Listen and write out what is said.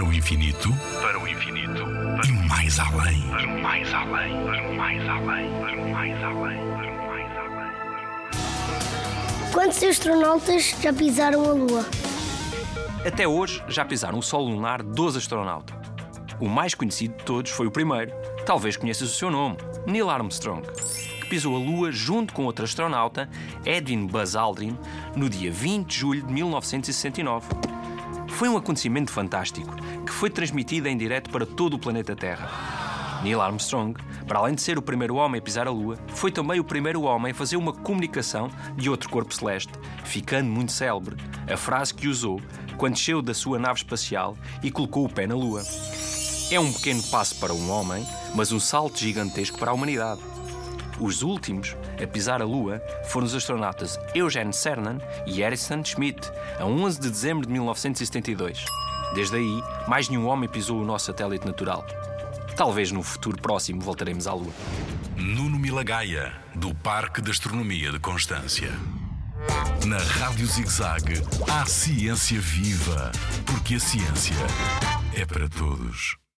Para o infinito, para o infinito, e mais além. para o mais além, para o mais além, para o mais além, para o mais além. Quantos astronautas já pisaram a Lua? Até hoje já pisaram o solo lunar 12 astronautas. O mais conhecido de todos foi o primeiro, talvez conheças o seu nome, Neil Armstrong, que pisou a Lua junto com outro astronauta, Edwin Buzz Aldrin, no dia 20 de julho de 1969. Foi um acontecimento fantástico que foi transmitido em direto para todo o planeta Terra. Neil Armstrong, para além de ser o primeiro homem a pisar a Lua, foi também o primeiro homem a fazer uma comunicação de outro corpo celeste, ficando muito célebre a frase que usou quando desceu da sua nave espacial e colocou o pé na Lua. É um pequeno passo para um homem, mas um salto gigantesco para a humanidade. Os últimos a pisar a Lua foram os astronautas Eugene Cernan e Harrison Schmitt, a 11 de dezembro de 1972. Desde aí, mais nenhum homem pisou o nosso satélite natural. Talvez no futuro próximo voltaremos à Lua. Nuno Milagaya, do Parque de Astronomia de Constância. Na Rádio ZigZag, há ciência viva, porque a ciência é para todos.